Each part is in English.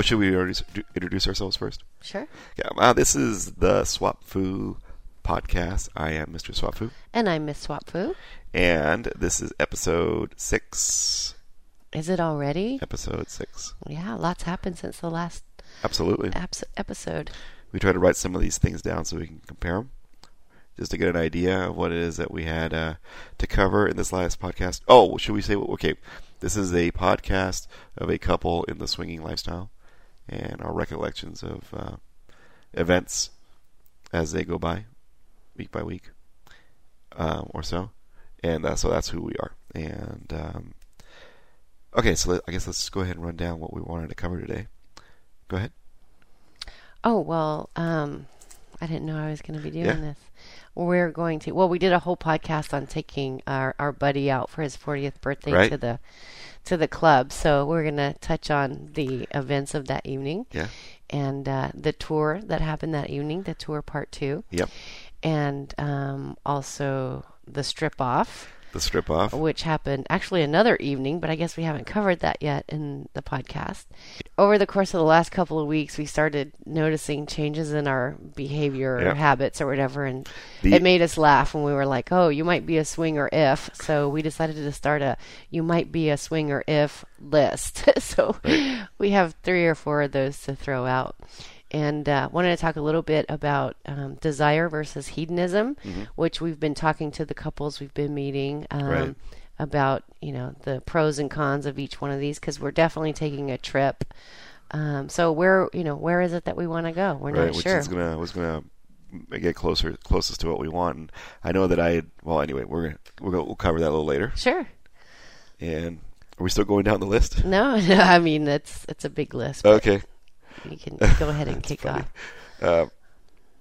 Oh, should we introduce, ourselves first? Sure. Yeah. Uh, this is the Swap Foo podcast. I am Mr. Swap Foo, And I'm Miss Swapfu. and this is episode six. Is it already? Episode six. Yeah, lots happened since the last Absolutely. abs- episode. We try to write some of these things down so we can compare them, just to get an idea of what it is that we had uh, to cover in this last podcast. Oh, should we say? Okay, this is a podcast of a couple in the swinging lifestyle, and our recollections of uh, events as they go by, week by week, uh, or so, and uh, so that's who we are. And um, okay, so let, I guess let's go ahead and run down what we wanted to cover today. Go ahead. Oh, well, um, I didn't know I was going to be doing Yeah. this. We're going to, well, we did a whole podcast on taking our, our buddy out for his 40th birthday Right. to the to the club. So we're going to touch on the events of that evening Yeah. and uh, the tour that happened that evening, the tour part two, Yep. and um, also the strip off. The strip off. which happened actually another evening, but I guess we haven't covered that yet in the podcast. Over the course of the last couple of weeks, we started noticing changes in our behavior or Yeah. habits or whatever, and The- it made us laugh when we were like, "Oh, you might be a swinger if." So we decided to start a "You might be a swinger if" list. so we have three or four of those to throw out. And uh, wanted to talk a little bit about um, desire versus hedonism, which we've been talking to the couples we've been meeting um, Right. about, you know, the pros and cons of each one of these because we're definitely taking a trip. Um, so where, you know, where is it that we want to go? We're right, not which sure. is gonna was gonna get closer closest to what we want. And I know that I well anyway we're gonna, we're gonna, we'll cover that a little later. Sure. And are we still going down the list? No, no, I mean it's it's a big list. Okay. You can go ahead and kick funny. off. Uh,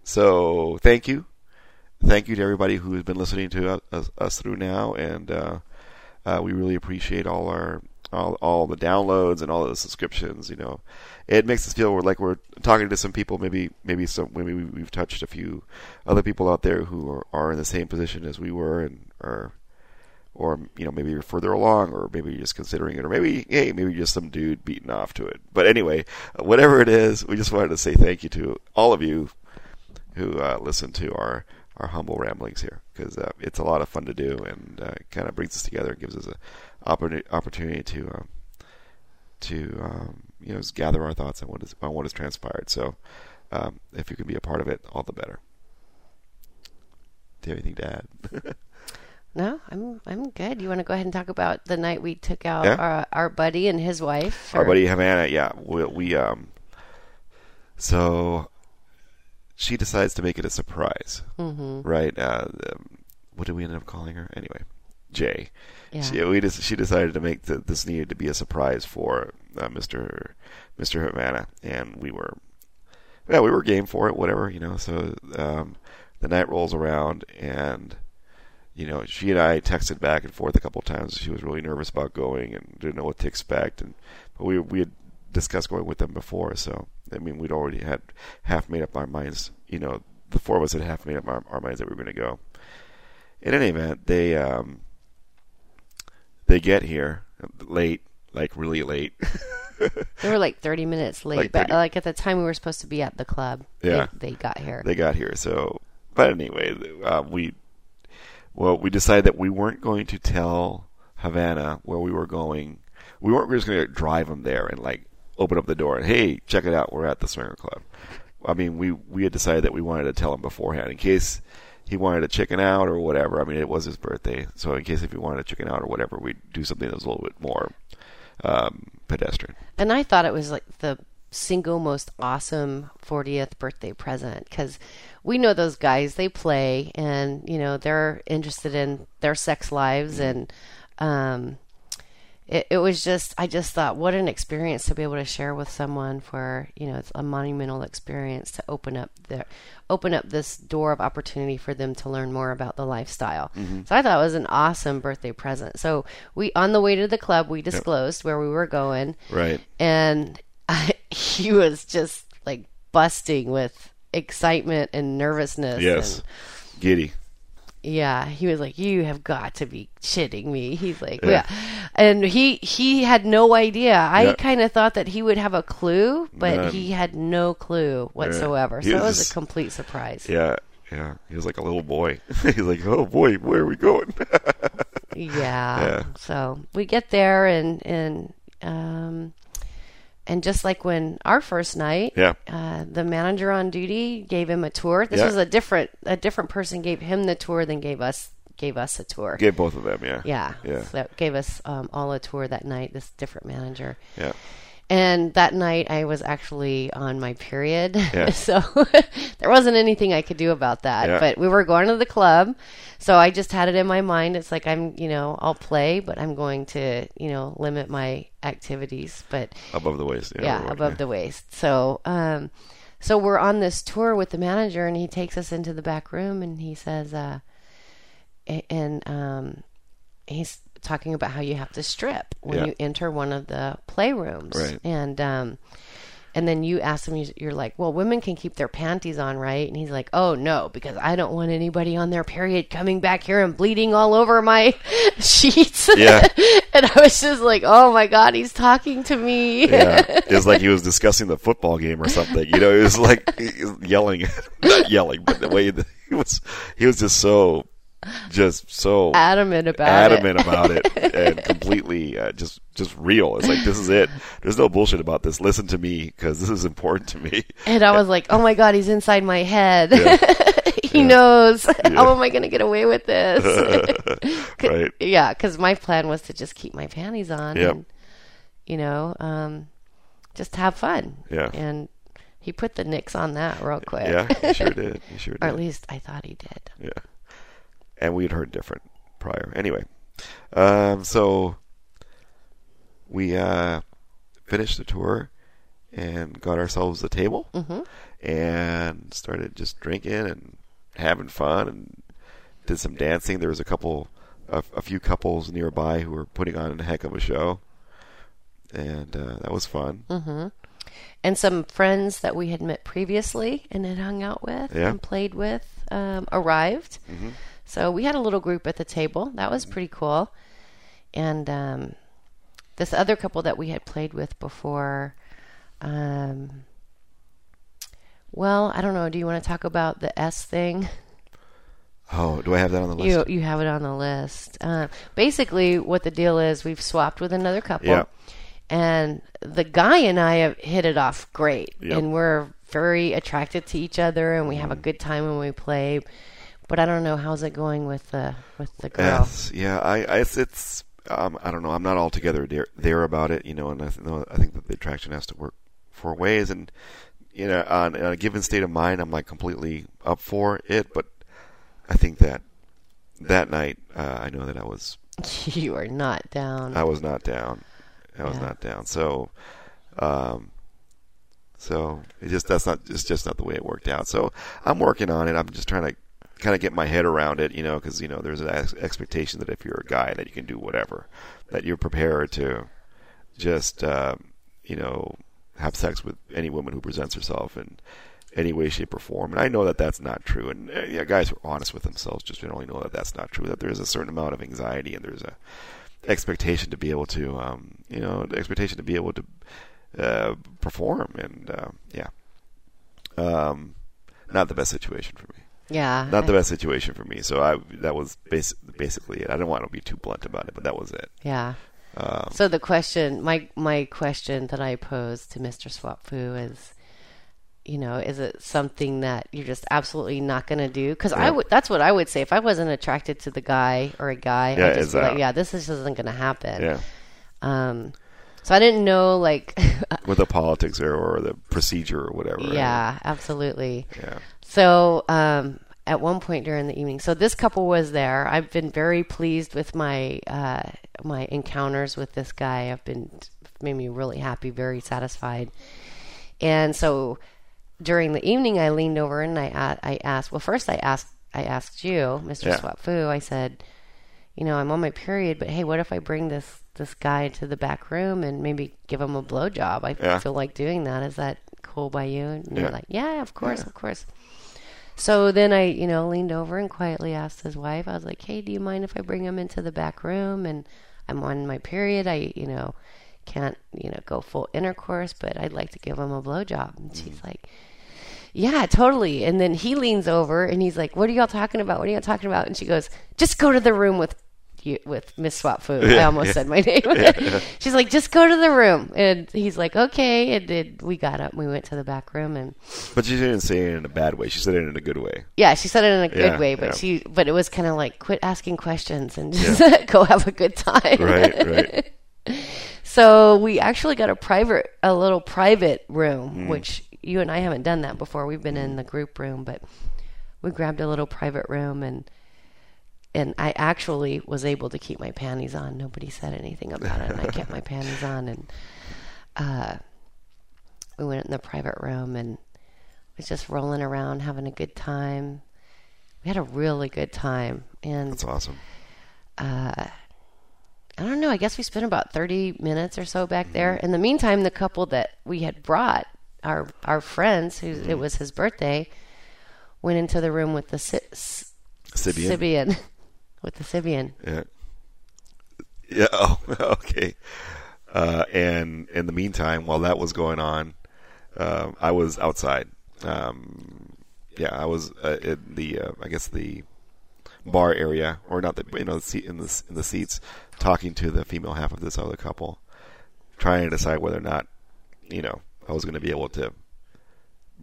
so thank you, thank you to everybody who has been listening to us, us through now, and uh, uh, we really appreciate all our all, all the downloads and all the subscriptions. You know, it makes us feel like we're talking to some people. Maybe maybe some maybe we- we've touched a few other people out there who are, are in the same position as we were and are. Or you know maybe you're further along, or maybe you're just considering it, or maybe hey maybe you're just some dude beating off to it. But anyway, whatever it is, we just wanted to say thank you to all of you who uh, listen to our, our humble ramblings here because uh, it's a lot of fun to do and uh, kind of brings us together and gives us an opportunity, opportunity to um, to um, you know gather our thoughts on what is on what has transpired. So um, if you can be a part of it, all the better. Do you have anything to add? No, I'm I'm good. You want to go ahead and talk about the night we took out Yeah. our, our buddy and his wife? Our buddy Havana, yeah, we, we um, so she decides to make it a surprise, Mhm. right? Uh, um, what did we end up calling her anyway? Jay. Yeah. She, we just, she decided to make the, this needed to be a surprise for uh, Mr. Mr. Havana, and we were, yeah, we were game for it, whatever, you know. So um, the night rolls around, and you know, she and I texted back and forth a couple of times. She was really nervous about going and didn't know what to expect, and but we we had discussed going with them before, so I mean, we'd already had half made up our minds. You know, the four of us had half made up our, our minds that we were going to go. In any event, they um, they get here late, like really late. They were like 30 minutes late, Like but like at the time we were supposed to be at the club. Yeah. They, they got here. they got here. So, but anyway, uh, we well, we decided that we weren't going to tell Havana where we were going. We weren't just going to drive him there and like open up the door and hey, check it out, we're at the swinger club. I mean, we we had decided that we wanted to tell him beforehand in case he wanted to chicken out or whatever. I mean, it was his birthday, so in case if he wanted to chicken out or whatever, we'd do something that was a little bit more um, pedestrian. And I thought it was like the single most awesome 40th birthday present because we know those guys, they play and, you know, they're interested in their sex lives. And um, it, it was just, I just thought, what an experience to be able to share with someone for, you know, it's a monumental experience to open up their. Open up this door of opportunity for them to learn more about the lifestyle. So I thought it was an awesome birthday present. So we, on the way to the club, we disclosed where we were going, Right. and I, he was just like busting with excitement and nervousness. Yes. Giddy. Yeah, he was like, "You have got to be shitting me." He's like, Yeah. "Yeah,", and he he had no idea. I Yeah. kind of thought that he would have a clue, but None. he had no clue whatsoever. He So it was was a complete surprise. Yeah, yeah. He was like a little boy. He's like, oh boy, where are we going? Yeah. Yeah. So we get there and and um and just like when our first night, yeah, uh, the manager on duty gave him a tour. This Yeah. was a different a different person gave him the tour than gave us gave us a tour. gave both of them. Yeah, Yeah. Yeah. So that gave us um, all a tour that night, this different manager. yeah. And that night I was actually on my period. Yeah. so there wasn't anything I could do about that. Yeah. But we were going to the club. So I just had it in my mind. It's like I'm, you know, I'll play, but I'm going to, you know, limit my activities. But Above the waist. Yeah, yeah, right, above the waist. So, um, so we're on this tour with the manager, and he takes us into the back room, and he says, uh, and um, he's talking about how you have to strip when Yeah. you enter one of the playrooms, Right. and um, and then you ask him, you- you're like, well, women can keep their panties on, right? And he's like, oh no, because I don't want anybody on their period coming back here and bleeding all over my sheets. Yeah. and I was just like, oh my god, he's talking to me. yeah, it was like he was discussing the football game or something. You know, it was like yelling, not yelling, but the way that he was, he was just so, just so adamant about adamant it. about it and completely uh, just just real. It's like this is it. There's no bullshit about this. Listen to me because this is important to me. And I was like, oh my god, he's inside my head. Yeah. he knows. How am I going to get away with this? Right. Yeah, because my plan was to just keep my panties on Yep. and, you know, um, just have fun. Yeah. And he put the nicks on that real quick. Yeah, he sure did. He sure did. or at least I thought he did. Yeah. And we had heard different prior. Anyway, um, so we uh, finished the tour and got ourselves a table hmm and started just drinking and having fun and did some dancing. There was a couple, a, a few couples nearby who were putting on a heck of a show, and uh, that was fun. hmm And some friends that we had met previously and had hung out with Yeah. and played with um, arrived. Mhm. So we had a little group at the table. That was pretty cool. And um, this other couple that we had played with before, um, well, I don't know. Do you want to talk about the S thing? Oh, do I have that on the list? You you have it on the list. Uh, basically, what the deal is, we've swapped with another couple, and the guy and I have hit it off great, Yep. and we're very attracted to each other, and we have a good time when we play. But I don't know how's it going with the with the girl. Yes, yeah, I, I it's, it's um, I don't know. I'm not altogether there, there about it, you know, and I, th- I think that the attraction has to work four ways, and you know, on, on a given state of mind, I'm like completely up for it, but I think that that night, uh, I know that I was you are not down. I was not down. I was Yeah. not down. So, um, so it just that's not it's just not the way it worked out. So I'm working on it. I'm just trying to kind of get my head around it, you know, because you know there's an ex- expectation that if you're a guy that you can do whatever, that you're prepared to just um, you know have sex with any woman who presents herself in any way, shape, or form. And I know that that's not true. And uh, yeah, guys who are honest with themselves just generally know that that's not true. That there's a certain amount of anxiety and there's a expectation to be able to, um, you know, expectation to be able to uh, perform. And uh, yeah, um, not the best situation for me. Yeah, Not the best situation for me. So I that was basi- basically it. I didn't want to be too blunt about it, but that was it. yeah. Um, So the question, my my question that I posed to Mr. Swapfu is, you know, is it something that you're just absolutely not going to do? Because I would, that's what I would say if I wasn't attracted to the guy or a guy. Yeah, I'd just be like, yeah, this is- just isn't going to happen. yeah, Um, so I didn't know, like, with the politics or, or the procedure or whatever. right? yeah, absolutely. yeah, So um, at one point during the evening, so this couple was there. I've been very pleased with my uh, my encounters with this guy. I've been made me really happy, very satisfied. And so during the evening, I leaned over and I I asked. Well, first I asked I asked you, Mr. Yeah. Swapfu. I said, you know, I'm on my period, but hey, what if I bring this this guy to the back room and maybe give him a blowjob? I Yeah. feel like doing that. Is that cool by you? And Yeah. you're like, yeah, of course, Yeah. of course. So then I, you know, leaned over and quietly asked his wife. I was like, "Hey, do you mind if I bring him into the back room?" And I'm on my period. I, you know, can't, you know, go full intercourse, but I'd like to give him a blowjob. And she's mm-hmm. like, yeah, totally. And then he leans over and he's like, "What are y'all talking about? What are y'all talking about?" And she goes, "Just go to the room with you, with Miss Swap Foo." I almost yeah. said my name. She's like, "Just go to the room." And he's like, "Okay." And then we got up. and We went to the back room and But she didn't say it in a bad way. She said it in a good way. yeah, she said it in a good Yeah, way, but yeah. she but it was kind of like quit asking questions and just go have a good time. Right, right. So we actually got a private, a little private room, Mm. which you and I haven't done that before. We've been in the group room, but we grabbed a little private room and and I actually was able to keep my panties on. Nobody said anything about it, and I kept my panties on. And uh, we went in the private room and was just rolling around, having a good time. We had a really good time, and That's awesome. Uh, I don't know. I guess we spent about 30 minutes or so back there. Mm-hmm. In the meantime, the couple that we had brought, our our friends, who it mm-hmm. was his birthday, went into the room with the Si- S- Sybian. Sybian, with the Sybian. Yeah. Yeah. Oh, okay. Uh, and in the meantime, while that was going on, um, I was outside. Um, yeah, I was uh, in the, uh, I guess the bar area, or not the, you know, in the in the seats, talking to the female half of this other couple, trying to decide whether or not, you know, I was going to be able to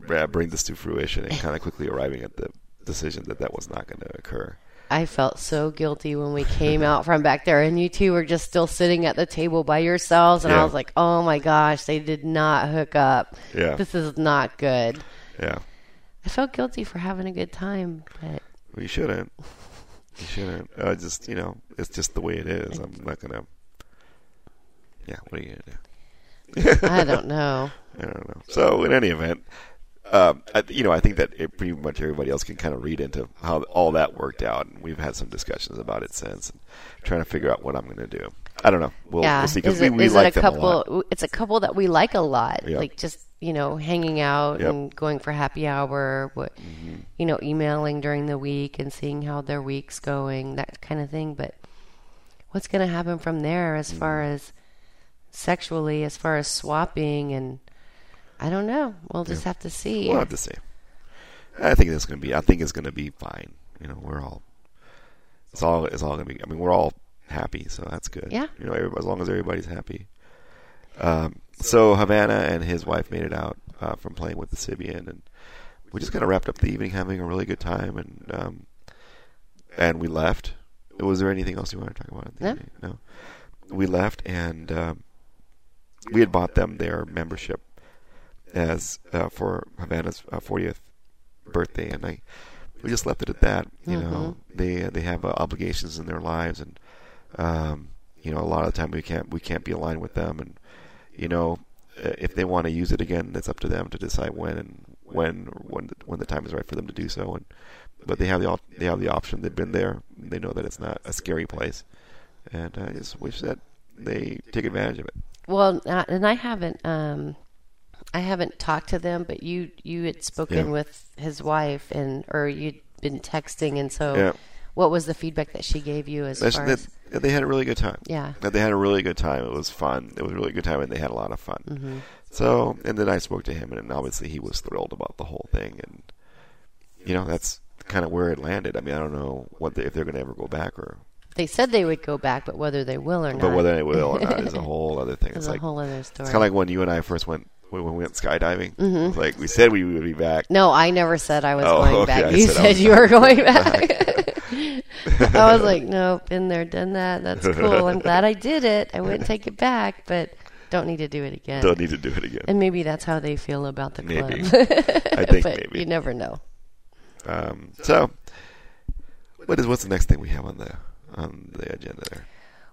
uh, bring this to fruition, and kind of quickly arriving at the decision that that was not going to occur. I felt so guilty when we came out from back there, and you two were just still sitting at the table by yourselves. And Yeah. I was like, "Oh my gosh, they did not hook up. Yeah. This is not good." Yeah. I felt guilty for having a good time, but you shouldn't. You shouldn't. Uh, just you know, it's just the way it is. I'm not gonna. Yeah, what are you gonna do? I don't know. I don't know. So in any event, um, I, you know, I think that it, pretty much everybody else can kind of read into how all that worked out, and we've had some discussions about it since, and trying to figure out what I'm going to do. I don't know. We'll, yeah, we'll see because we, we like it a them a lot. couple? It's a couple that we like a lot. Yep. Like just you know, hanging out Yep. and going for happy hour. What Mm-hmm. you know, emailing during the week and seeing how their week's going, that kind of thing. But what's going to happen from there, as far Mm-hmm. as sexually, as far as swapping, and I don't know. We'll just have to see. We'll have to see. I think it's going to be. I think it's going to be fine. You know, we're all. It's all. It's all going to be. I mean, we're all happy, so that's good. Yeah. You know, as long as everybody's happy. Um, so Havana and his wife made it out uh, from playing with the Sybian, and we just kind of wrapped up the evening having a really good time, and um, and we left. Was there anything else you wanted to talk about? No. No. We left, and um, we had bought them their membership as uh, for Havana's uh, 40th birthday, and I we just left it at that. You know, they they have uh, obligations in their lives, and um, you know, a lot of the time we can't we can't be aligned with them, and you know, if they want to use it again, it's up to them to decide when and when when the, when the time is right for them to do so. And but they have the they have the option. They've been there. They know that it's not a scary place, and I just wish that they take advantage of it. Well, uh, and I haven't, um, I haven't talked to them, but you you had spoken Yeah. with his wife, and or you'd been texting, and so Yeah. what was the feedback that she gave you as That's- far that, as they had a really good time. Yeah. They had a really good time. It was fun. It was a really good time, and they had a lot of fun. Mm-hmm. So, and then I spoke to him, and obviously he was thrilled about the whole thing, and you know that's kind of where it landed. I mean, I don't know what they, if they're going to ever go back, or they said they would go back, but whether they will or not, but whether they will or not is a whole other thing. It's a like whole other story. it's kind of like when you and I first went when we went skydiving. It's like we said we would be back. no, I never said I was Oh, going okay, back. I You said said you were going back. I was like, nope, been there, done that. That's cool. I'm glad I did it. I wouldn't take it back, but don't need to do it again. Don't need to do it again. And maybe that's how they feel about the club. Maybe. I think but maybe. you never know. Um, so, what is what's the next thing we have on the on the agenda there?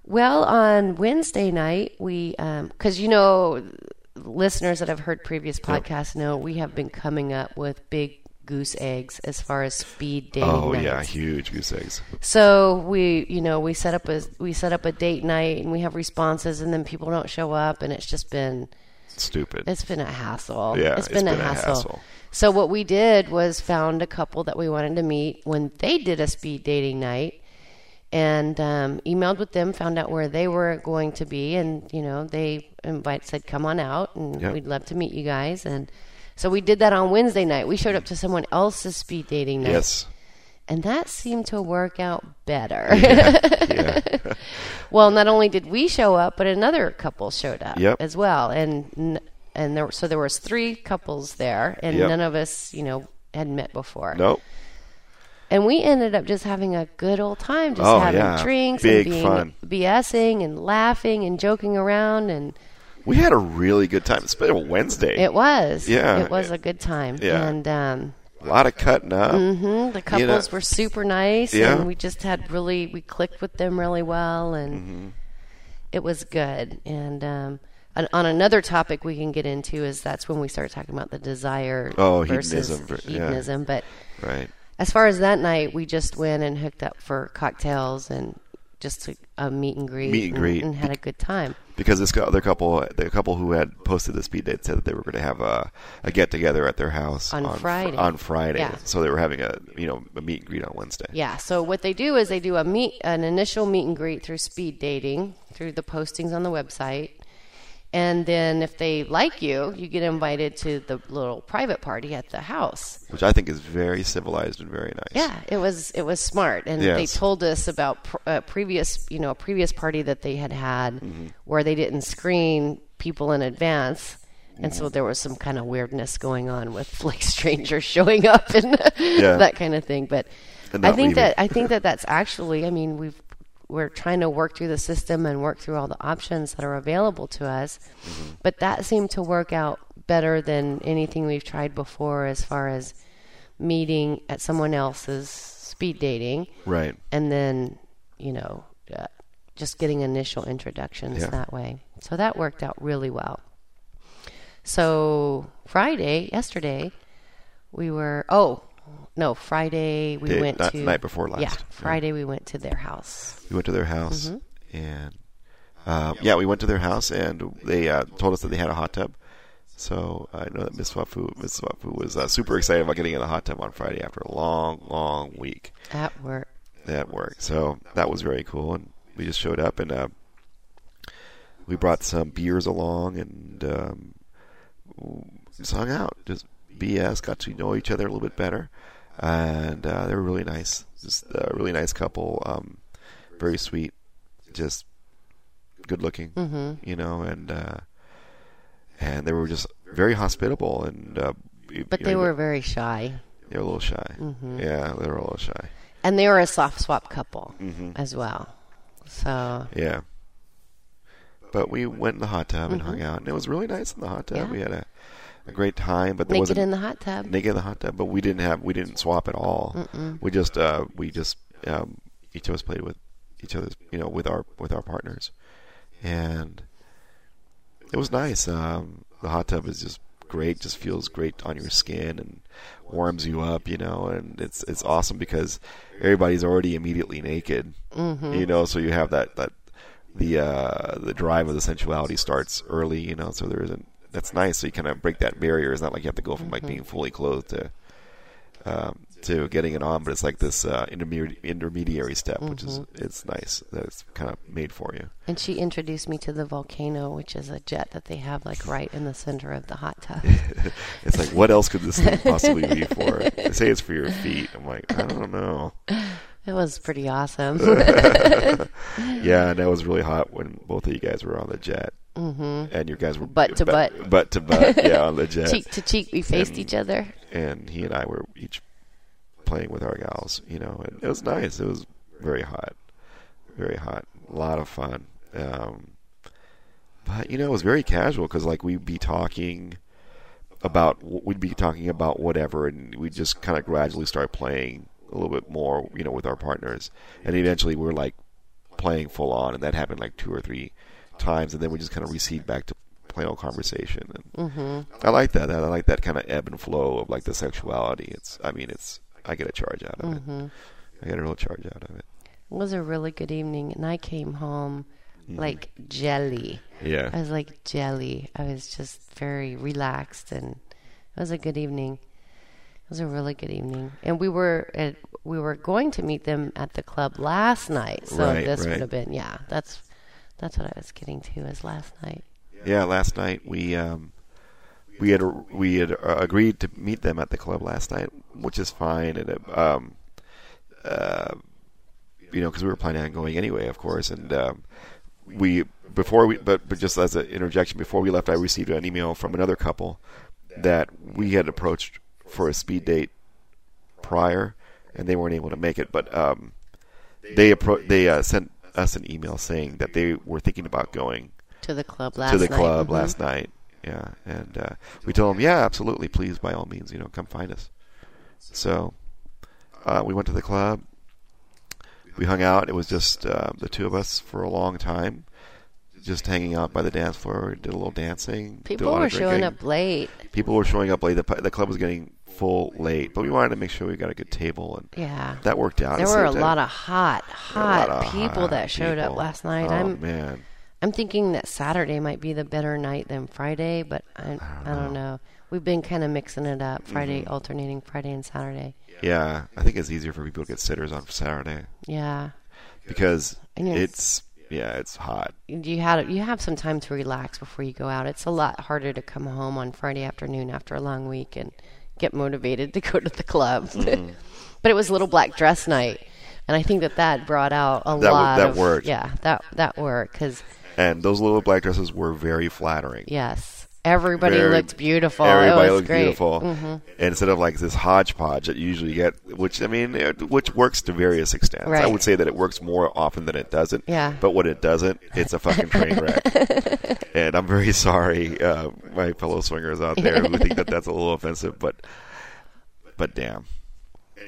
Well, on Wednesday night, we, because you know, listeners that have heard previous podcasts know we have been coming up with big goose eggs as far as speed dating Oh nights. yeah, huge goose eggs. So we, you know, we set up a we set up a date night and we have responses, and then people don't show up, and it's just been stupid. It's been a hassle. Yeah, it's been, it's a, been a hassle. hassle. So what we did was found a couple that we wanted to meet when they did a speed dating night, and um, emailed with them, found out where they were going to be, and you know they invite said come on out, and Yep. we'd love to meet you guys. And so we did that on Wednesday night. We showed up to someone else's speed dating night, yes. and that seemed to work out better. Yeah. Well, not only did we show up, but another couple showed up Yep. as well, and and there so there was three couples there, and Yep. none of us, you know, had met before. nope. And we ended up just having a good old time, just Oh, having yeah. drinks Big and being fun. BSing and laughing and joking around, and We had a really good time, It's been a Wednesday. it was, Yeah. it was a good time, Yeah. and um, a lot of cutting up. Mm-hmm. the couples were super nice, Yeah. and we just had really we clicked with them really well, and Mm-hmm. it was good. And um, on, on another topic we can get into is that's when we start talking about the desire Oh, versus hedonism, ver- yeah. hedonism. But Right. As far as that night, we just went and hooked up for cocktails and just a, a meet and greet, Meet and greet. and had a good time. Because this other couple, the couple who had posted the speed date, said that they were going to have a, a get together at their house On fr- Friday. on Friday, Yeah. so they were having a you know a meet and greet on Wednesday. Yeah. So what they do is they do a meet, an initial meet and greet through speed dating through the postings on the website, and then if they like you, you get invited to the little private party at the house. which I think is very civilized and very nice. Yeah, it was it was smart, and they told us about pr- a previous you know a previous party that they had had Mm-hmm. where they didn't screen people in advance. And Mm-hmm. so there was some kind of weirdness going on with like strangers showing up and Yeah. that kind of thing. But I think leaving. that I think that that's actually. I mean, we've we're trying to work through the system and work through all the options that are available to us. Mm-hmm. But that seemed to work out better than anything we've tried before, as far as meeting at someone else's speed dating, Right. and then you know uh, just getting initial introductions Yeah. that way. So that worked out really well. So Friday, yesterday, we were oh no Friday we Day- went not- to night before last. yeah Yeah. Friday we went to their house. We went to their house, Mm-hmm. and uh, yeah, we went to their house, and they uh, told us that they had a hot tub. So I know that Miss Wafu, Miss Wafu was uh, super excited about getting in the hot tub on Friday after a long, long week At work, at work. So that was very cool, and we just showed up, and uh, we brought some beers along, and um, just hung out, just BS, got to know each other a little bit better, and uh, they were really nice, just a really nice couple, um, very sweet, just good looking, hmm you know, and uh, and they were just very hospitable, and uh, but they know, were very shy, they were a little shy, Mhm. yeah, they were a little shy, and they were a soft swap couple hmm as well. So yeah. But we went in the hot tub and hung out, and it was really nice in the hot tub. Mm-hmm. Yeah. We had a, a great time, but there naked wasn't in the hot tub. naked in the hot tub. But we didn't have we didn't swap at all. Mm-mm. We just uh, we just um, each of us played with each other's you know with our with our partners, and it was nice. Um, the hot tub is just great. Just feels great on your skin and warms you up, you know. And it's it's awesome because everybody's already immediately naked, hmm you know. So you have that that the uh, the drive of the sensuality starts early, you know. So there isn't. That's nice. So you kind of break that barrier. It's not like you have to go from like being fully clothed to um, to getting it on, but it's like this uh, intermediary intermediary step, which is it's nice that it's kind of made for you. And she introduced me to the volcano, which is a jet that they have like right in the center of the hot tub. It's like, what else could this thing possibly be for? They say it's for your feet. I'm like, I don't know. It was pretty awesome. Yeah, and that was really hot when both of you guys were on the jet, hmm and your guys were Butt to butt. butt to butt, yeah, on the jet. Cheek to cheek, we faced And- each other. and he and I were each playing with our gals, you know, and it was nice. It was very hot, very hot, a lot of fun. Um, but you know, it was very casual because like we'd be talking about we'd be talking about whatever, and we just kind of gradually start playing a little bit more, you know, with our partners, and eventually we're like playing full on, and that happened like two or three times, and then we just kind of recede back to plain old conversation and hmm I like that. I like that kind of ebb and flow of like the sexuality. It's, I mean, it's. I get a charge out of it. hmm I get a real charge out of it. It was a really good evening, and I came home like jelly. Yeah, I was like jelly. I was just very relaxed, and it was a good evening. It was a really good evening, and we were at, we were going to meet them at the club last night. So Right, this right. would have been yeah. That's that's what I was getting to is last night. Yeah. Last night we um, we had we had uh, agreed to meet them at the club last night, which is fine, and it, um, uh, you know, because we were planning on going anyway, of course, and um, we before we but but just as an interjection, before we left, I received an email from another couple that we had approached for a speed date prior, and they weren't able to make it, but um, they appro- they uh, sent us an email saying that they were thinking about going To the club last to the night. club Mhm. last night. Yeah, and uh, we told them, yeah, absolutely, please, by all means, you know, come find us. So uh, we went to the club. We hung out. It was just uh, the two of us for a long time, just hanging out by the dance floor. Did a little dancing. People were showing up late. People were showing up late. The, the club was getting full late, but we wanted to make sure we got a good table, and Yeah. that worked out. There were a lot of hot, there were a lot hot of people hot that showed up last night. Oh I'm man, I'm thinking that Saturday might be the better night than Friday, but I, I don't know. We've been kind of mixing it up, Friday Mm-hmm. alternating Friday and Saturday. yeah, I think it's easier for people to get sitters on Saturday. Yeah, because it's- it's yeah, it's hot. you had you have some time to relax before you go out. It's a lot harder to come home on Friday afternoon after a long week and get motivated to go to the club. Mm-hmm. but it was little black dress night, and I think that that brought out a That lot that of worked. yeah that that worked because And those little black dresses were very flattering. yes, everybody Very- looked beautiful. Everybody looked great. beautiful. hmm instead of like this hodgepodge that you usually get, which I mean, it, which works to various extents. I would say that it works more often than it doesn't. Yeah. But when it doesn't, it's a fucking train wreck. and I'm very sorry, uh, my fellow swingers out there who think that that's a little offensive, but but damn.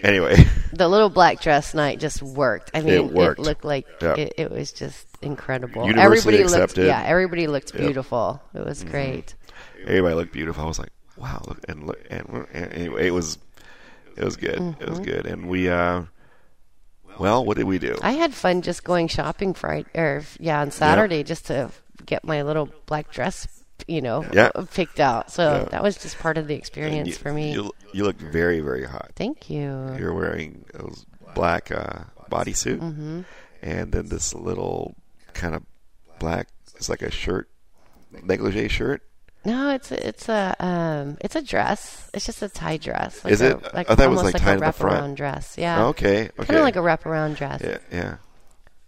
Anyway, The little black dress night just worked. I mean, It worked. looked like Yep. it, it was just incredible. Universally everybody looked, accepted. yeah, everybody looked Yep. Mm-hmm. beautiful. It was great. everybody looked beautiful. I was like, wow, look and look and, and anyway, it was it was good. It Mm-hmm. was good, and we uh, well, what did we do? I had fun just going shopping Friday, or yeah, on Saturday, just to get my little black dress, you know, Yeah. picked out. So Yeah. that was just part of the experience you, for me. You, you looked very very hot. Thank you. You're wearing a black uh, bodysuit, Mm-hmm. and then this little kind of black. It's like a shirt, negligee shirt. No, it's a, it's a um it's a dress. It's just a tie dress. Like Is a, it? Like I thought it was, like, like, tied a in the front. wraparound dress. Yeah. Okay, okay. Kind of like a wraparound dress, yeah, yeah,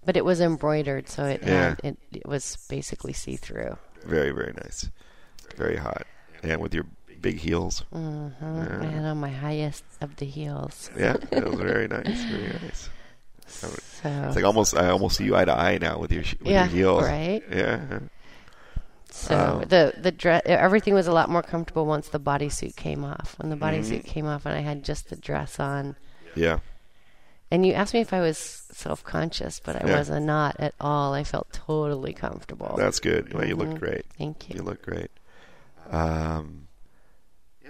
but it was embroidered, so it Yeah. had, it, it was basically see through. Very very nice, very hot, and with your big heels. Mm-hmm. Yeah. I had on my highest of the heels. Yeah, it was very nice, very nice. So It's like almost I almost see you eye to eye now with your with Yeah, your heels. right? Yeah. So Oh. the the dress, everything was a lot more comfortable once the bodysuit came off. When the Mm-hmm. bodysuit came off, and I had just the dress on. Yeah. And you asked me if I was self conscious, but I Yeah. was not at all. I felt totally comfortable. That's good. Well, you Mhm. look great. Thank You you. look great. Um,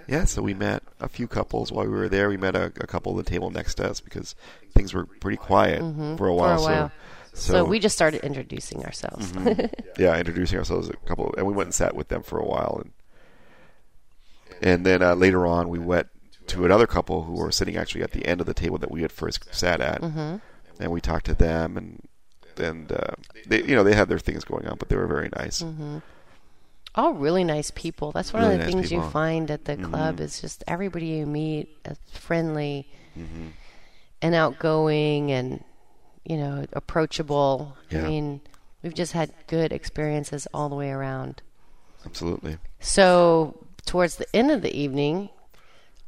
yeah, so we met a few couples while we were there. We met a, a couple at the table next to us because things were pretty quiet Mhm. for a while. while. So, So, we just started introducing ourselves. Mhm. yeah, introducing ourselves a couple, and we went and sat with them for a while, and and then uh, later on we went to another couple who were sitting actually at the end of the table that we had first sat at, hmm and we talked to them, and and uh, they, you know, they had their things going on, but they were very nice. hmm All really nice people. That's one Really of the nice things you find at the club Mhm. is just everybody you meet is friendly hmm and outgoing and you know approachable. Yeah. I mean, we've just had good experiences all the way around. Absolutely. So towards the end of the evening,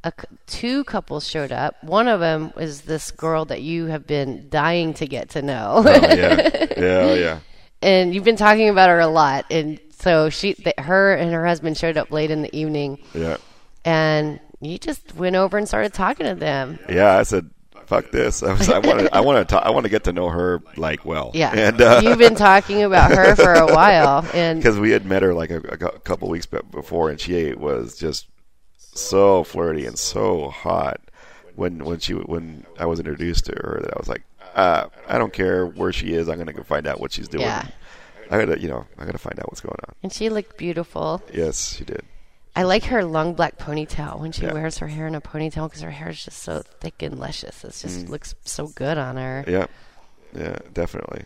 a two couples showed up. One of them was this girl that you have been dying to get to know, Oh, yeah, yeah, yeah. and you've been talking about her a lot. And so she, th- her, and her husband showed up late in the evening, Yeah. and you just went over and started talking to them. Yeah, I said, "Fuck this." I was, I want to, I want to, I want to get to know her like well. Yeah, and uh, you've been talking about her for a while, and because we had met her like a, a couple weeks before, and she was just so flirty and so hot when when she when I was introduced to her that I was like, uh, I don't care where she is, I'm gonna go find out what she's doing. Yeah. I gotta, you know, I gotta find out what's going on. And she looked beautiful. Yes, she did. I like her long black ponytail when she Yeah. wears her hair in a ponytail because her hair is just so thick and luscious. It just looks so good on her. Yeah, yeah, definitely.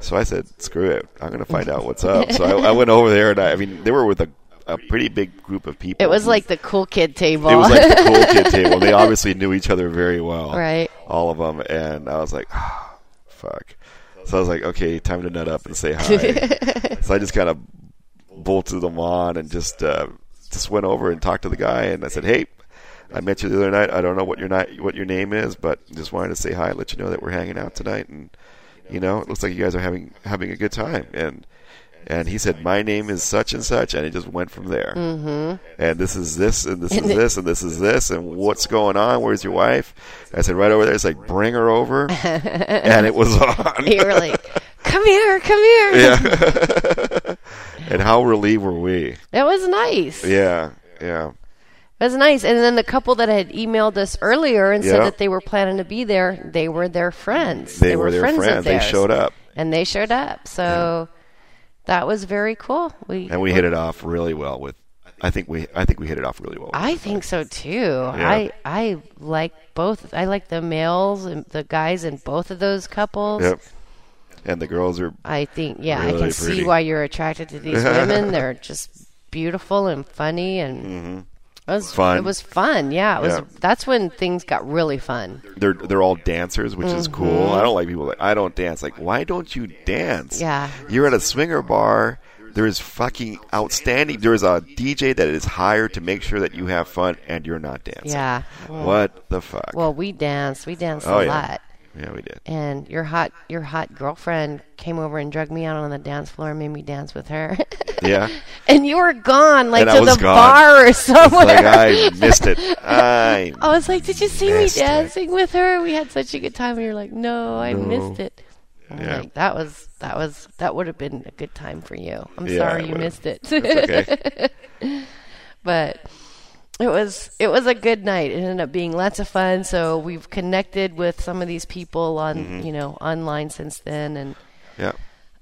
So I said, "Screw it! I'm gonna find out what's up." So I, I went over there, and I, I mean, they were with a, a pretty big group of people. It was like the cool kid table. it was like the cool kid table. They obviously knew each other very well, Right. All of them, and I was like, oh, "Fuck!" So I was like, "Okay, time to nut up and say hi." so I just kind of bolted them on and just uh, just went over and talked to the guy, and I said, "Hey." I met you the other night. I don't know what your ni- what your name is, but just wanted to say hi, let you know that we're hanging out tonight, and you know, it looks like you guys are having having a good time. And and he said, my name is such and such, and he just went from there. Mm-hmm. And this is this, and this is this, and this is this, and what's going on? Where's your wife? I said, right over there. It's like, bring her over, and it was on. you were like, "Come here, come here." yeah. and how relieved were we? That was nice. Yeah, yeah, It was nice. And then the couple that had emailed us earlier and said that they were planning to be there, they were their friends. they, were, their friends. friends. They showed up, and they showed up. So that was very cool. We and we hit it off really well. With, I think we, I think we hit it off really well. I think so too. I I like both. I like the males and the guys in both of those couples. Yep. And the girls are I think yeah, I Really can see why you're attracted to these women. They're just beautiful and funny and mm-hmm. It was Mm-hmm. Fun. It was fun. Yeah, it was. Yeah. That's when things got really fun. they're they're all dancers, which is cool. Mm-hmm. I don't like people like I don't dance. Like, why don't you dance? Yeah. You're at a swinger bar. There is fucking outstanding. There is a DJ that is hired to make sure that you have fun and you're not dancing. Yeah. What the fuck? Well, we danced. We danced Oh, a yeah. lot. Yeah, we did. And your hot your hot girlfriend came over and drugged me out on the dance floor and made me dance with her. Yeah. and you were gone, like And to the gone. bar or somewhere. Like I missed it. I I was like, "Did you see me missed it. dancing with her? We had such a good time." And you're like, "No, I No. missed it." Yeah. like, that was that was that would have been a good time for you. I'm Yeah, sorry you would've. missed it, okay. but it was it was a good night. It ended up being lots of fun. So we've connected with some of these people on Mm-hmm. you know online since then, and Yeah.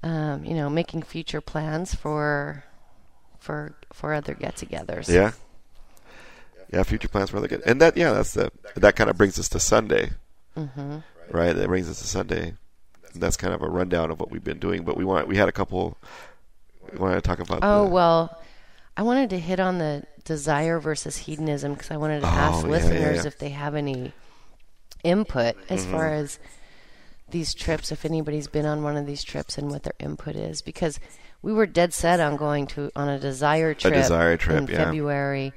um, you know making future plans for for for other get-togethers. Yeah. Yeah, future plans for other good. And that yeah, that's the that kind of brings us to Sunday. Mm-hmm. Right? That brings us to Sunday. That's kind of a rundown of what we've been doing, but we want we had a couple we wanted to talk about Oh the, well, I wanted to hit on the desire versus hedonism because I wanted to ask Oh, yeah, yeah, listeners yeah. Mm-hmm. if they have any input as far as these trips. If anybody's been on one of these trips and what their input is, because we were dead set on going to on a desire trip, a desire trip, in yeah. February.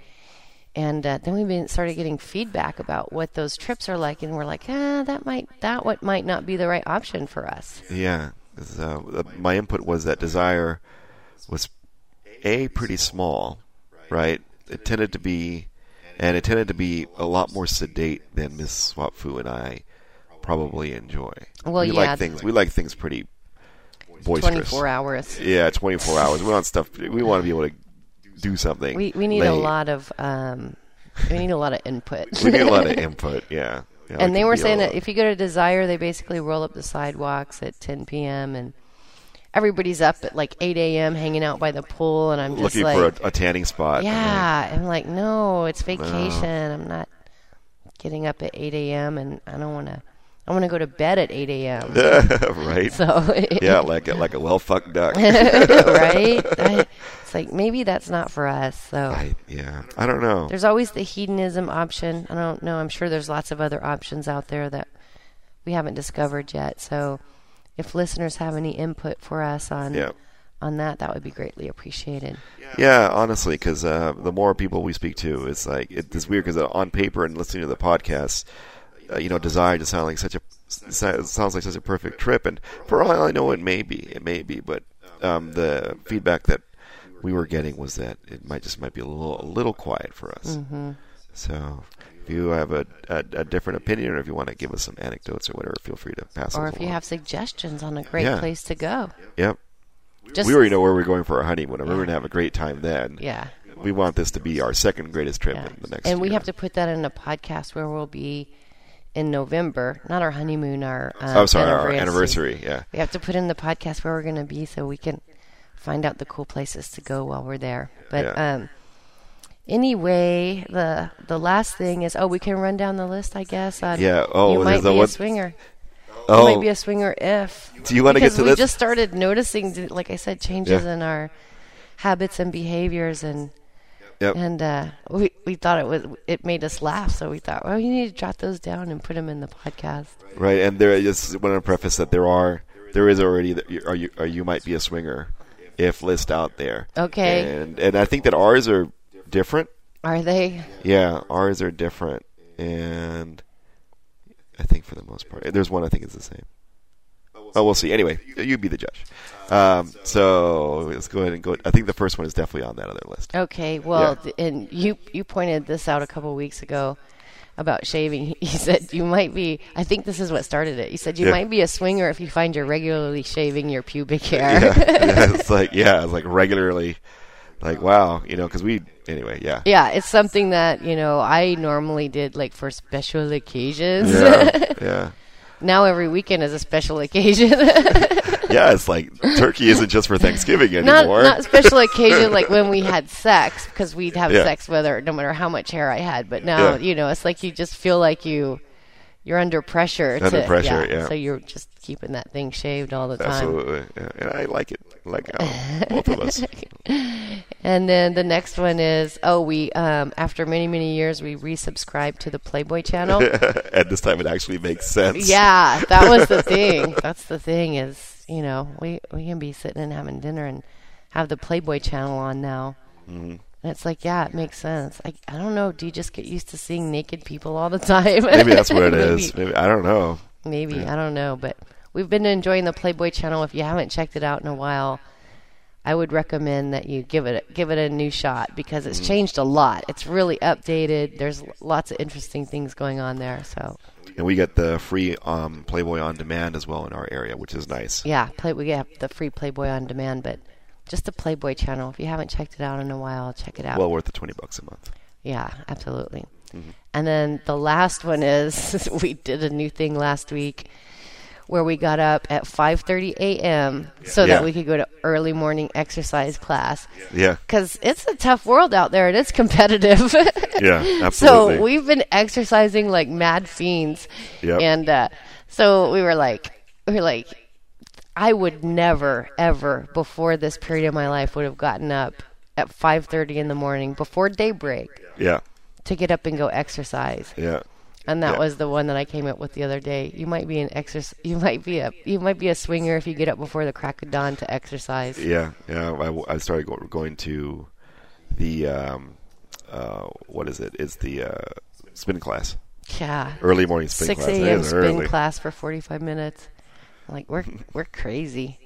And uh, then we been started getting feedback about what those trips are like, and we're like, ah, that might that what might not be the right option for us. Yeah, uh, uh, my input was that Desire was a pretty small, right? It tended to be, and it tended to be a lot more sedate than Miss Swapfu and I probably enjoy. Well, we yeah. like things. We like things pretty boisterous. Twenty four hours. Yeah, twenty four hours. We want stuff. We want to be able to do something. We we need a lot of um, we need a lot of input. We need a lot of input. Yeah. Yeah, and they were saying that if you go to Desire, they basically roll up the sidewalks at 10 p.m. and everybody's up at like 8 a.m. hanging out by the pool, and I'm just looking like, for a, a tanning spot. Yeah, uh-huh. I'm like, no, it's vacation. I'm not getting up at 8 a.m. and I don't want to. I want to go to bed at 8 a.m. right. So yeah, like a, like a well fucked duck. right? I, it's like maybe that's not for us. So I, yeah, I don't know. There's always the hedonism option. I don't know. I'm sure there's lots of other options out there that we haven't discovered yet. So, if listeners have any input for us on Yeah, on that, that would be greatly appreciated. yeah. Honestly, because uh, the more people we speak to, it's like it, it's weird because on paper and listening to the podcast, uh, you know, Desire to sound like such a sounds like such a perfect trip, and for all I know, it may be, it may be, but um, the feedback that we were getting was that it might just might be a little a little quiet for us. Mm-hmm. So. If you have a, a, a different opinion, or if you want to give us some anecdotes or whatever, feel free to pass. Or if you along. have suggestions on a great Yeah. place to go, yep, just we already know where we're going for our honeymoon, and we're going to have a great time then. yeah, We want this to be our second greatest trip yeah. in the next. And we year. have to put that in a podcast where we'll be in November, not our honeymoon, our uh, oh, sorry, our anniversary. Yeah. We have to put in the podcast where we're going to be so we can find out the cool places to go while we're there. But Yeah. um, anyway, the the last thing is oh, we can run down the list, I guess. On, Yeah, oh, you might be one- a swinger. Oh, You might be a swinger if. Do you wanna get because to we this? just started noticing, like I said, changes Yeah. in our habits and behaviors, and Yep. and uh, we we thought it was it made us laugh, so we thought, well, you need to jot those down and put them in the podcast. Right, and there is want to preface that there are there is already that you, are you or you might be a swinger if list out there. Okay. And and I think that ours are different. Are they? Yeah, ours are different, and I think for the most part, there's one I think is the same. Oh, we'll see. Anyway, you be the judge. Um, so let's go ahead and go. I think the first one is definitely on that other list. Okay, well, Yeah. and you you pointed this out a couple weeks ago about shaving. You said you might be. I think this is what started it. You said you Yeah. might be a swinger if you find you're regularly shaving your pubic hair. Yeah, yeah, it's like yeah, it's like regularly, like wow, you know, because we anyway, yeah. Yeah, it's something that you know I normally did like for special occasions. Yeah, yeah, now every weekend is a special occasion. yeah. It's like turkey isn't just for Thanksgiving not anymore. not special occasion like when we had sex because we'd have Yeah. sex whether no matter how much hair I had. But now Yeah. you know it's like you just feel like you you're under pressure. Under to, pressure, yeah. So you're just keeping that thing shaved all the time. Absolutely, yeah. and I like it. Like uh, both of us. And then the next one is oh we um, after many many years we resubscribed to the Playboy channel. At this time, it actually makes sense. Yeah, that was the thing. That's the thing is, you know, we we can be sitting and having dinner and have the Playboy channel on now. Mm-hmm. And it's like, yeah, it makes sense. I I don't know. Do you just get used to seeing naked people all the time? Maybe that's what it Maybe- is. Maybe I don't know. Maybe I don't know, but we've been enjoying the Playboy channel. If you haven't checked it out in a while, I would recommend that you give it give it a new shot because it's Mm-hmm. changed a lot. It's really updated. There's lots of interesting things going on there. So And we get the free um, Playboy on demand as well in our area, which is nice. Yeah, play, we have the free Playboy on demand, but just the Playboy channel. If you haven't checked it out in a while, check it out. Well worth the twenty bucks a month. yeah, absolutely. And then the last one is we did a new thing last week where we got up at 5:30 a.m. so Yeah. that we could go to early morning exercise class Yeah, cuz it's a tough world out there and it's competitive. yeah, absolutely. So we've been exercising like mad fiends, Yep. and uh, so we were like, we were like, I would never, ever before this period of my life would have gotten up at five thirty in the morning before daybreak yeah, to get up and go exercise. yeah. And that Yeah. was the one that I came up with the other day. You might be an exercise. You might be a. You might be a swinger if you get up before the crack of dawn to exercise. Yeah, yeah. I, I started go, going to the um, uh, what is it? It's the uh, spin class, Yeah. early morning spin Six class. It a.m. spin early. class for forty-five minutes. Like we're we're crazy,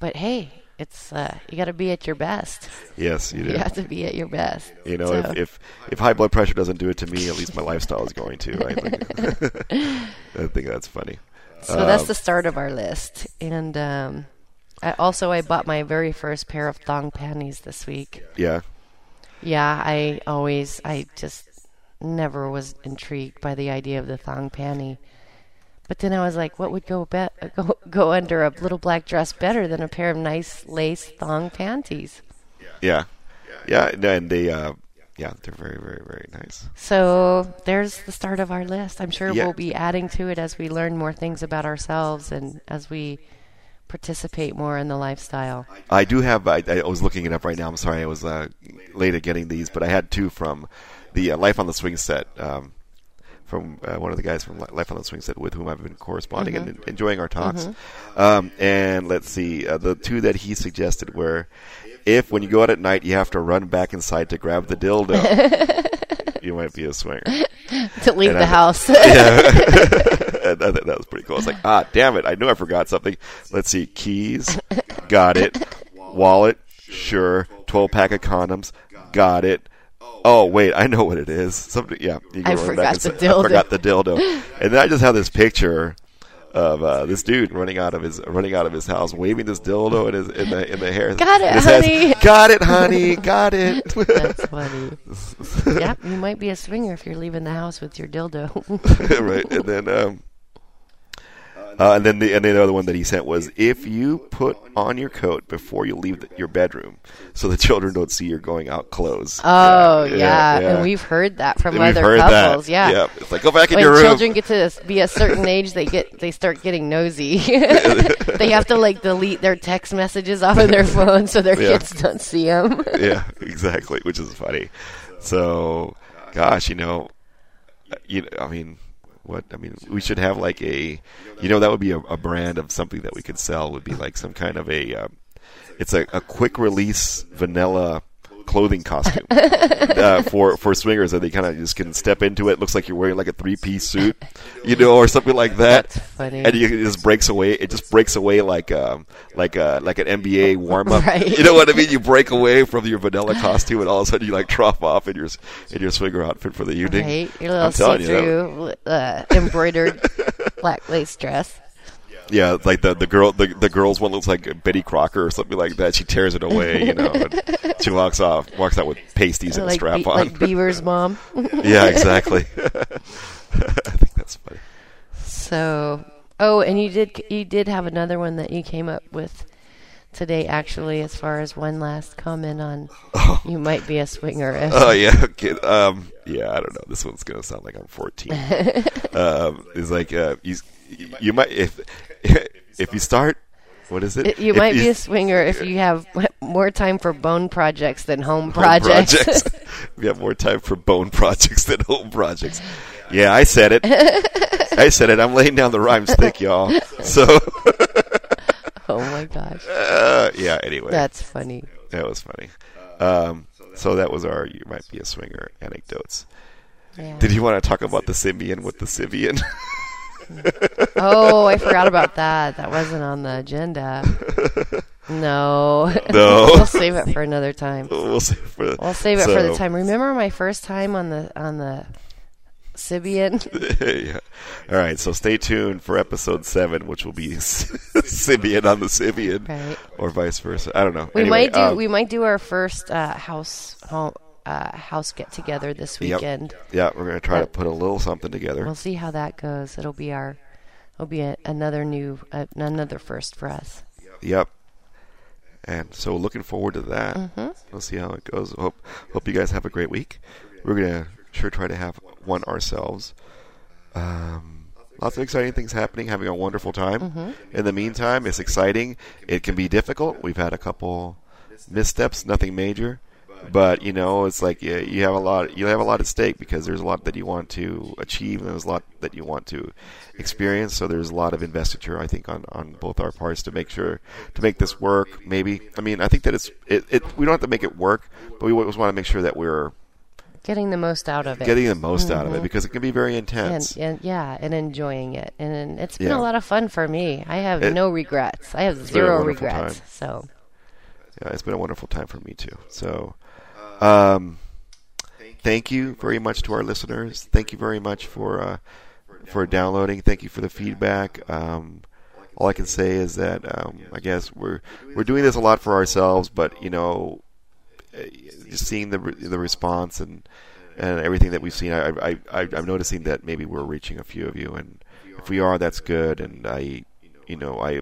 but hey, it's uh, you got to be at your best. Yes, you do. You have to be at your best. You know, So- if, if if high blood pressure doesn't do it to me, at least my lifestyle is going to. Right? I think that's funny. So that's Um, the start of our list. And um, I also I bought my very first pair of thong panties this week. Yeah, Yeah, I always I just never was intrigued by the idea of the thong panty. But then I was like, what would go be- go go under a little black dress better than a pair of nice lace thong panties? yeah, yeah. And they, uh, yeah, they're very, very, very nice. So there's the start of our list. I'm sure Yeah. we'll be adding to it as we learn more things about ourselves and as we participate more in the lifestyle. I do have. I, I was looking it up right now. I'm sorry, I was uh, late at getting these, but I had two from the uh, Life on the Swing set. Um, from uh, one of the guys from Life on the Swing set with whom I've been corresponding and enjoying our talks. Um, and let's see, uh, the two that he suggested were if when you go out at night you have to run back inside to grab the dildo, you might be a swinger. to leave And the I- house. And I that was pretty cool. I was like, ah, damn it! I knew I forgot something. Let's see, keys, got it. Wallet, sure. Twelve pack of condoms, got it. Oh wait, I know what it is. Something, yeah. You I forgot the say, I dildo. forgot the dildo, and then I just have this picture of uh, this dude running out of his running out of his house, waving this dildo in his in the in the hair. Got it, in his hands. honey. Got it, honey. Got it. That's funny. yep, you might be a swinger if you're leaving the house with your dildo. right, and then um, uh, and then the and then the other one that he sent was if you put on your coat before you leave the, your bedroom, so the children don't see you're going out clothes. Oh yeah, and we've heard that from We've other heard couples. that. Yeah. Yep. It's like go back in When your room. children get to be a certain age, they get they start getting nosy. they have to like delete their text messages off of their phone so their Yeah. kids don't see them. yeah, exactly, which is funny. So, gosh, you know, uh, you know, I mean, what I mean, we should have like a, you know, that would be a, a brand of something that we could sell. Would be like some kind of a, um, it's a, a quick release vanilla clothing costume uh, for for swingers that they kind of just can step into it. Looks like you're wearing like a three piece suit, you know, or something like that. That's funny. And you, it just breaks away. It just breaks away like um like a like an NBA warm up. Right. You know what I mean? You break away from your vanilla costume, and all of a sudden you like drop off in your in your swinger outfit for the evening. Right, your little telling you, that- see-through uh, embroidered black lace dress. Yeah, like the the girl the, the girl's one looks like Betty Crocker or something like that. She tears it away, you know. And she walks off, walks out with pasties and a strap Be- on. like Beaver's mom. yeah, exactly. I think that's funny. So, oh, and you did you did have another one that you came up with today, actually, as far as one last comment on you might be a swinger. Oh yeah, okay. Um, yeah, I don't know. This one's gonna sound like I'm 14. um, it's like uh, you, you might if if you start. What is it? It- you If might be a swinger if you have more time for bone projects than home home projects. we have more time for bone projects than home projects. Yeah, I said it. I said it. I'm laying down the rhymes thick, y'all. So, oh my gosh, uh, yeah. Anyway, that's funny. that was funny. Um, so that was our "you might be a swinger" anecdotes. Yeah. Did you want to talk about the Simeon with the Sybian? Oh, I forgot about that. That wasn't on the agenda. No. No. we'll save it for another time. we'll save it for. We'll save it for the time. Remember my first time on the on the Sybian? yeah. All right. So stay tuned for episode seven, which will be Sybian on the Sybian, Right. or vice versa. I don't know. We Anyway, might do um, we might do our first uh, house home, uh, house get together this Yep. weekend. Yeah, we're gonna try to put a little something together. We'll see how that goes. It'll be our it'll be a, another new uh, another first for us. Yep. And so looking forward to that. Mm-hmm. We'll see how it goes. Hope hope you guys have a great week. We're gonna sure try to have one ourselves. Um, lots of exciting things happening. Having a wonderful time. Mm-hmm. In the meantime, it's exciting. It can be difficult. We've had a couple missteps. Nothing major. But you know, it's like you, you have a lot. You have a lot at stake because there's a lot that you want to achieve, and there's a lot that you want to experience. So there's a lot of investiture, I think, on, on both our parts to make sure to make this work. Maybe I mean, I think that it's it, it. We don't have to make it work, but we always want to make sure that we're Getting the most out of it. getting the most out of it mm-hmm. because it can be very intense. and yeah, and enjoying it, and, and it's been Yeah. a lot of fun for me. I have It- no regrets. I have zero regrets. time. So yeah, it's been a wonderful time for me too. So, um, thank you very much to our listeners. Thank you very much for uh, for downloading. Thank you for the feedback. Um, all I can say is that um, I guess we're we're doing this a lot for ourselves, but you know, uh, just seeing the the response and and everything that we've seen, I, I, I I'm noticing that maybe we're reaching a few of you, and if we are, that's good. And I, you know, I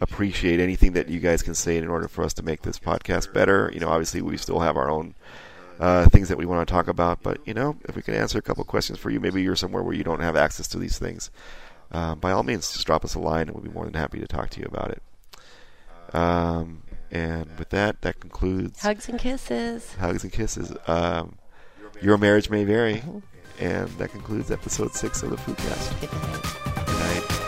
appreciate anything that you guys can say in order for us to make this podcast better. You know, obviously we still have our own uh, things that we want to talk about, but you know, if we can answer a couple questions for you, maybe you're somewhere where you don't have access to these things. Uh, by all means, just drop us a line, and we'll be more than happy to talk to you about it. Um, and with that, that concludes hugs and kisses. hugs and kisses. Um, your marriage may vary, and that concludes episode six of the Foodcast. Good night. Good night.